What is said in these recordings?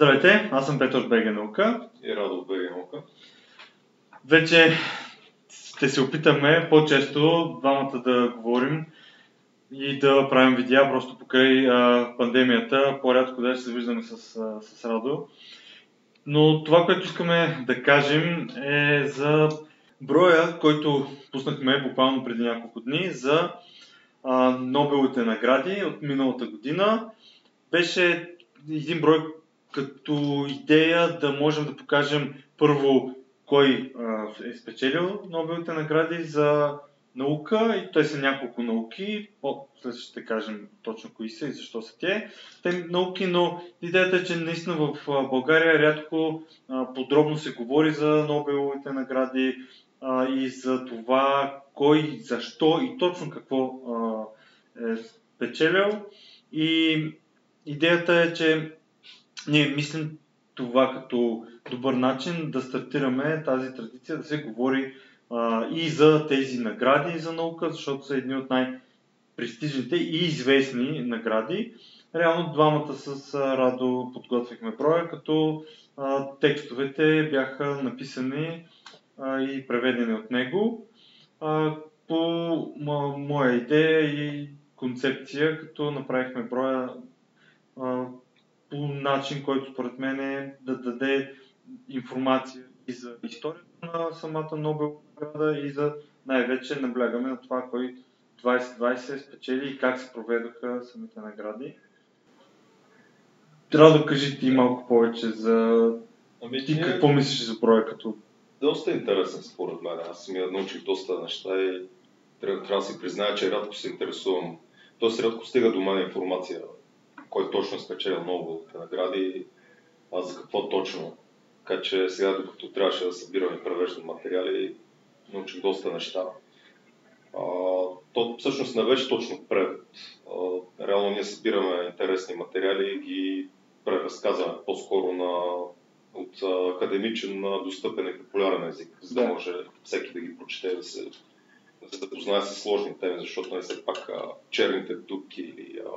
Здравейте, аз съм Петър от БГ Наука. И Радо от БГ Наука. Вече ще се опитаме по-често двамата да говорим и да правим видеа, просто покрай а, пандемията, по-рядко да се виждаме с, а, с Радо. Но това, което искаме да кажем е за броя, който пуснахме буквално преди няколко дни за а, Нобеловите награди от миналата година. Беше един брой като идея да можем да покажем първо кой е спечелил Нобеловите награди за наука и те са няколко науки, след ще кажем точно кои са и защо са те. Те науки, но идеята е, че наистина в България рядко подробно се говори за Нобеловите награди и за това кой, защо и точно какво е спечелил. И идеята е, че ние мислим това като добър начин да стартираме тази традиция, да се говори а, и за тези награди за наука, защото са едни от най-престижните и известни награди. Реално двамата с Радо подготвихме броя, като а, текстовете бяха написани а, и преведени от него а, по мо, моя идея и концепция, като направихме броя а, по начин, който според мен е да даде информация и за историята на самата Нобел награда и за най-вече наблягаме на това, кой 2020 спечели и как се проведоха самите награди. Трябва да кажи ти малко повече за ами, ти какво мислиш за проекта? Доста интересен според мен. Аз самия научих доста неща и трябва, трябва да си призная, че рядко се интересувам. Тоест рядко стига до мен информация кой точно е спечелил Нобеловите награди, а за какво точно. Така че сега, докато трябваше да събирам и превеждам материали, научих доста неща. А, то всъщност не беше точно превод. А, реално ние събираме интересни материали и ги преразказваме по-скоро на, от академичен на достъпен и популярен език, за да, да може всеки да ги прочете, да се да се запознае с сложни теми, защото не нали, все пак а, черните дубки или а,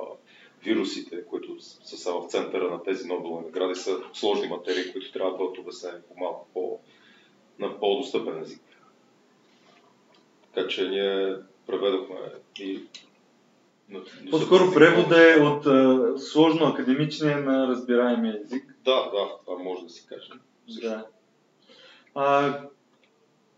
вирусите, които са в центъра на тези Нобелови награди, са сложни материи, които трябва да бъдат обяснени по малко по, на по-достъпен език. Така че ние преведохме и по-скоро превода е от а, сложно академичния на разбираемия език. Да, да, това може да си кажем. Да. А,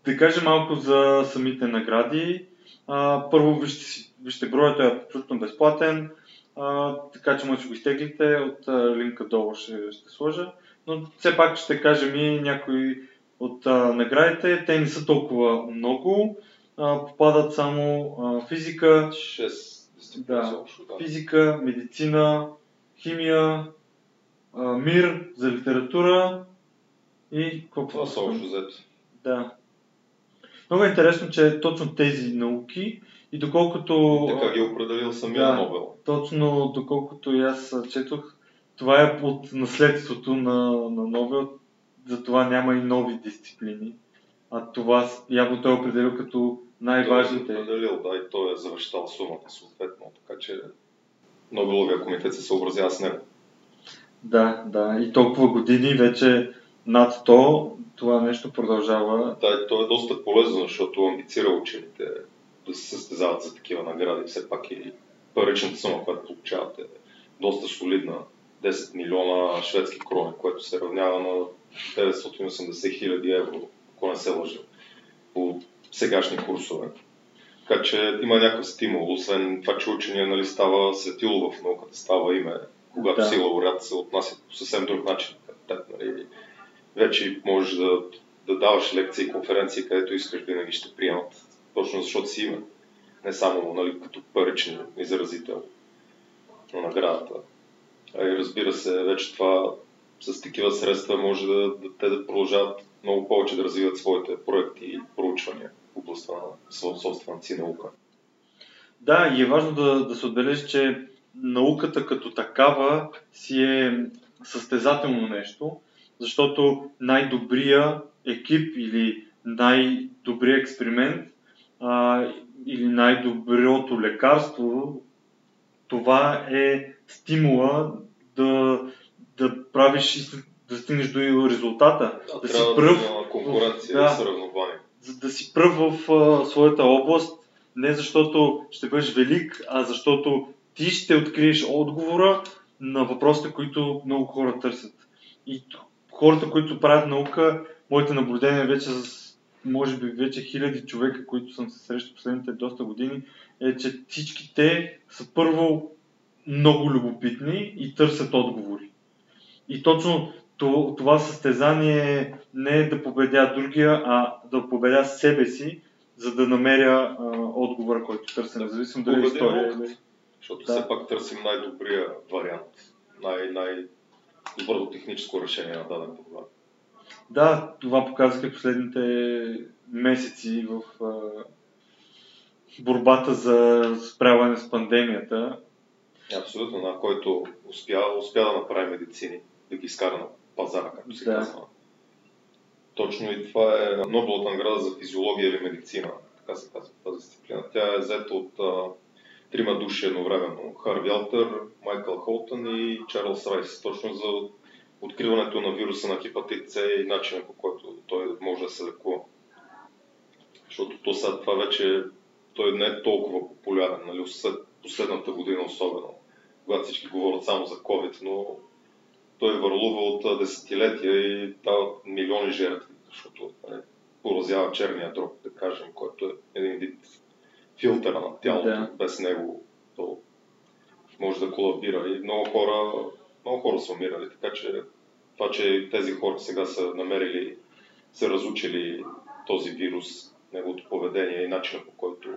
да кажем малко за самите награди. А, първо вижте, вижте броят е абсолютно безплатен. А, така че може да го изтеглите от а, линка долу ще, ще сложа. Но все пак ще кажем и някои от а, наградите. Те не са толкова много. А, попадат само а, физика, 6 да, физика, медицина, химия, а, мир за литература и какво Това са общо взето. Да. Много е интересно, че точно тези науки и доколкото... Така ги е определил самия да, Нобел. Точно доколкото и аз четох, това е от наследството на, на Нобел, затова няма и нови дисциплини. А това явно той е определил като най-важните. Той е определил, да, и той е завещал сумата съответно, така че Нобеловия комитет се съобразява с него. Да, да, и толкова години вече над 100 това нещо продължава. Да, и то е доста полезно, защото амбицира учените да се състезават за такива награди. Все пак и паричната сума, която получават е доста солидна. 10 милиона шведски крони, което се равнява на 980 хиляди евро, ако не се лъжа, по сегашни курсове. Така че има някакъв стимул, освен това, че учения нали, става светило в науката, става име, когато да. си лауреат се отнася по съвсем друг начин. Нали. Вече можеш да, да даваш лекции и конференции, където искаш, винаги ще приемат точно защото си има. Не само нали, като паричен изразител на наградата. А и разбира се, вече това с такива средства може да, да те да продължават много повече да развиват своите проекти и проучвания в областта на собствената си наука. Да, и е важно да, да се отбележи, че науката като такава си е състезателно нещо, защото най-добрия екип или най-добрият експеримент а, или най-доброто лекарство, това е стимула да, да правиш, да стигнеш до резултата. Да, да си пръв. Да конкуренция, да, съревнование. За да си пръв в а, своята област, не защото ще бъдеш велик, а защото ти ще откриеш отговора на въпросите, които много хора търсят. И хората, които правят наука, моите наблюдения вече с може би вече хиляди човека, които съм се срещал последните доста години, е, че всички те са първо много любопитни и търсят отговори. И точно това състезание не е да победя другия, а да победя себе си, за да намеря а, отговора, който търся, независимо дали е история или... Защото да. все пак търсим най-добрия вариант, най- най-доброто техническо решение на даден проблем. Да, това показаха последните месеци в а, борбата за справяне с пандемията. Абсолютно, на който успя, успя да направи медицини, да ги изкара на пазара, както се да. казва. Точно и това е Нобеловата награда за физиология или медицина, така се казва тази дисциплина. Тя е взета от а, трима души едновременно. Харви Алтер, Майкъл Холтън и Чарлз Райс. Точно за откриването на вируса на хепатит С и начина по който той може да се лекува. Защото то сега това вече той не е толкова популярен, нали, след последната година особено, когато всички говорят само за COVID, но той върлува от десетилетия и дава милиони жертви, защото нали, поразява черния дроб, да кажем, който е един вид филтър на тялото. Да. Без него то може да колабира и много хора много хора са умирали, така че това, че тези хора сега са намерили, са разучили този вирус, неговото поведение и начина по който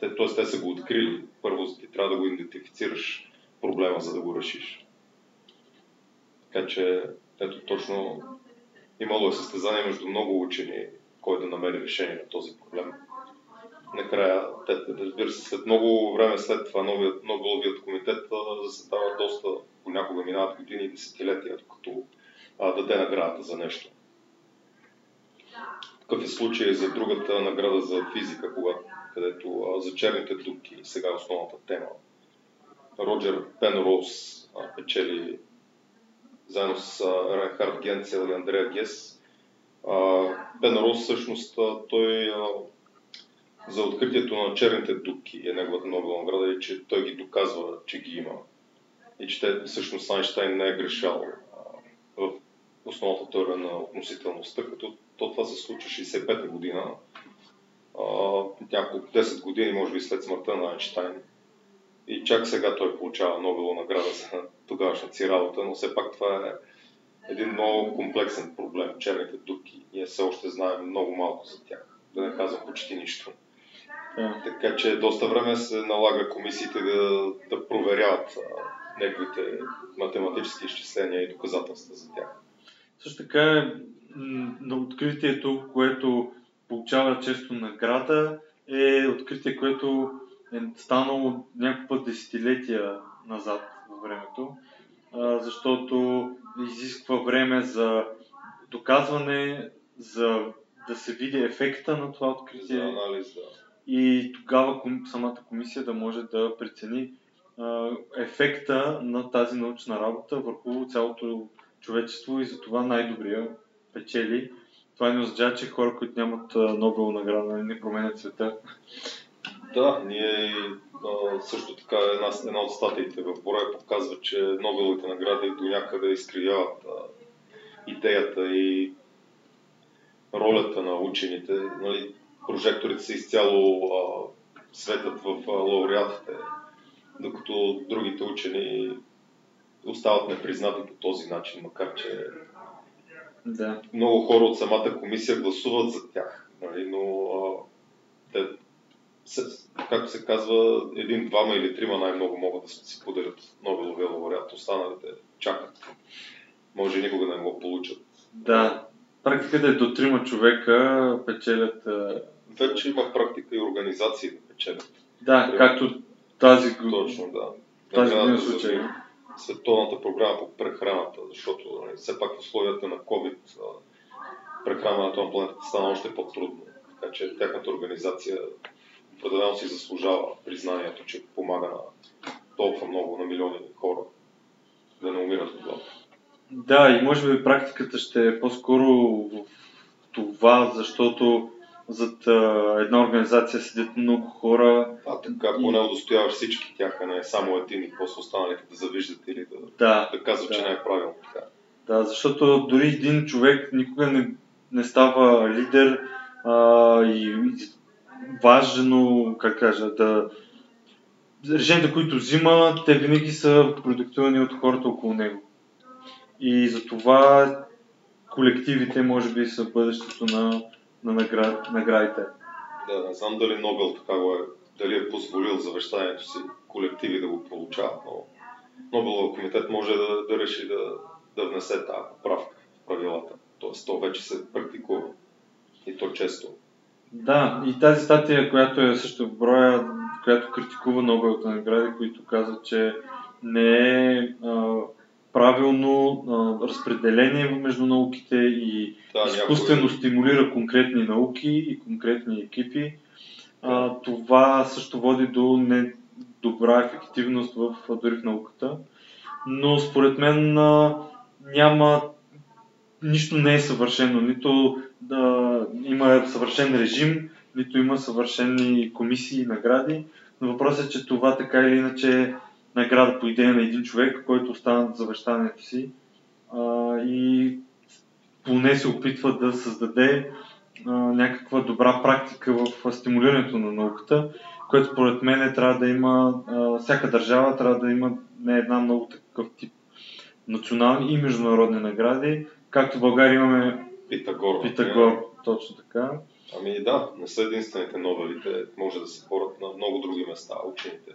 те, т.е. те са го открили. Първо ти трябва да го идентифицираш проблема, за да го решиш. Така че, ето точно имало е състезание между много учени, кой да намери решение на този проблем накрая, те, разбира се, след много време след това новият, Нобеловият комитет заседава доста, понякога минават години и десетилетия, докато а, даде наградата за нещо. Такъв е случай за другата награда за физика, когато, където а, за черните дубки, сега е основната тема. Роджер Пенроуз а, печели заедно с а, Ренхард Генцел и Андрея Гес. Пенроуз всъщност той а, за откритието на черните дубки е неговата Нобелова награда и че той ги доказва, че ги има. И че те, всъщност Айнштайн не е грешал в основната теория на относителността, като то това се случва 65-та година, а, няколко 10 години, може би след смъртта на Айнштайн. И чак сега той получава Нобелова награда за тогавашната си работа, но все пак това е един много комплексен проблем, черните дубки. Ние все още знаем много малко за тях, да не казвам почти нищо. Така че доста време се налага комисиите да, да проверяват неговите математически изчисления и доказателства за тях. Също така е на откритието, което получава често награда, е откритие, което е станало няколко път десетилетия назад във времето, защото изисква време за доказване, за да се види ефекта на това откритие. За анализ, да и тогава самата комисия да може да прецени ефекта на тази научна работа върху цялото човечество и за това най-добрия печели. Това не означава, че хора, които нямат Нобел награда, не променят света. Да, ние също така една, една от статиите в Броя показва, че Нобеловите награди до някъде изкривяват идеята и ролята на учените. Нали, прожекторите са изцяло а, светят в а, лауреатите, докато другите учени остават непризнати по този начин, макар че да. много хора от самата комисия гласуват за тях. Нали? Но а, те, се, както се казва, един, двама или трима най-много могат да си поделят Нобеловия лауреат, останалите чакат. Може никога да не го получат. Да, практиката е до трима човека печелят вече има практика и организации да печелят. Да, както тази Точно, да. Тази година случай. Световната програма по прехраната, защото нали, все пак в условията на COVID прехранването на планетата стана още по-трудно. Така че тяхната организация определено си заслужава признанието, че помага на толкова много, на милиони хора. да не умират от глад. Да, и може би практиката ще е по-скоро в това, защото зад а, една организация седят много хора. А така поне удостояваш всички тях, а не само един и после останалите да завиждат или да, Да, да казват, да. че не е правилно така. Да, защото дори един човек никога не, не става лидер а, и важно, как кажа, да решенията, които взима, те винаги са продиктувани от хората около него. И затова колективите може би са бъдещето на, на наград, наградите. Да, не знам дали Нобел така го е, дали е позволил завещанието си колективи да го получават, но Нобелов комитет може да, да реши да, да внесе тази поправка в правилата. Тоест, то вече се практикува. И то често. Да, и тази статия, която е също в броя, която критикува Нобеловите награди, които казват, че не е а, правилно а, разпределение между науките и Да, изкуствено някой- стимулира конкретни науки и конкретни екипи. А, това също води до недобра ефективност в, дори в науката. Но според мен а, няма нищо не е съвършено. Нито да, има съвършен режим, нито има съвършени комисии и награди. Но въпросът е, че това така или иначе награда по идея на един човек, който остана от завещанието си а, и поне се опитва да създаде а, някаква добра практика в стимулирането на науката, което според мен трябва да има, а, всяка държава трябва да има не една много такъв тип национални и международни награди, както в България имаме Питагор. Питагор, точно така. Ами да, не са единствените Нобелите. Може да се порят на много други места, учените.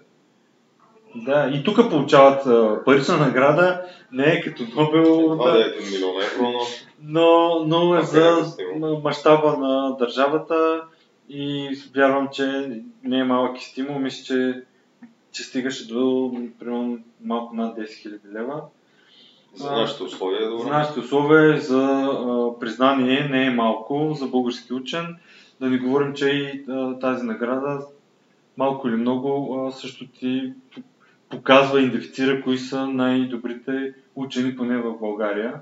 Да, и тук получават парична награда, не е като Нобел, да да, е 1 милион евро, но но, но е за мащаба на държавата и вярвам, че не е малък и стимул. Мисля, че, че стигаше до примерно, малко над 10 000 лева. за нашите условия е добре. За нашите условия за а, признание не е малко за български учен. Да не говорим, че и а, тази награда малко или много а, също ти показва и идентифицира кои са най-добрите учени, поне в България.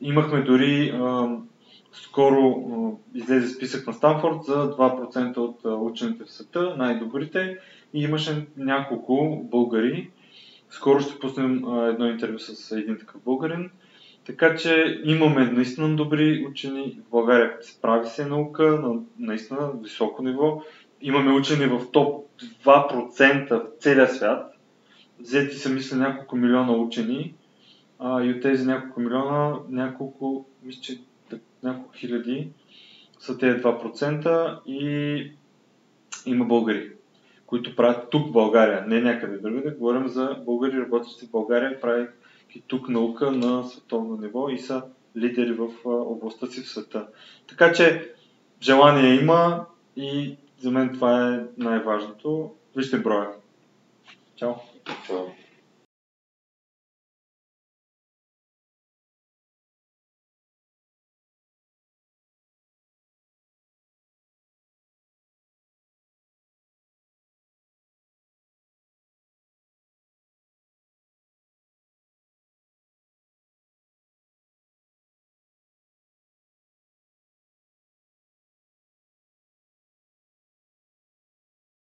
Имахме дори а, скоро а, излезе списък на Станфорд за 2% от а, учените в света, най-добрите. И имаше няколко българи. Скоро ще пуснем а, едно интервю с един такъв българин. Така че имаме наистина добри учени. В България се прави се наука на наистина високо ниво. Имаме учени в топ 2% в целия свят. Взети са, мисля, няколко милиона учени. А, и от тези няколко милиона, няколко, мисля, че няколко хиляди са тези 2% и има българи, които правят тук в България, не някъде другаде. Говорим за българи, работещи в България, правят и тук наука на световно ниво и са лидери в областта си в света. Така че желание има и за мен това е най-важното. Вижте броя. Ciao. Ciao.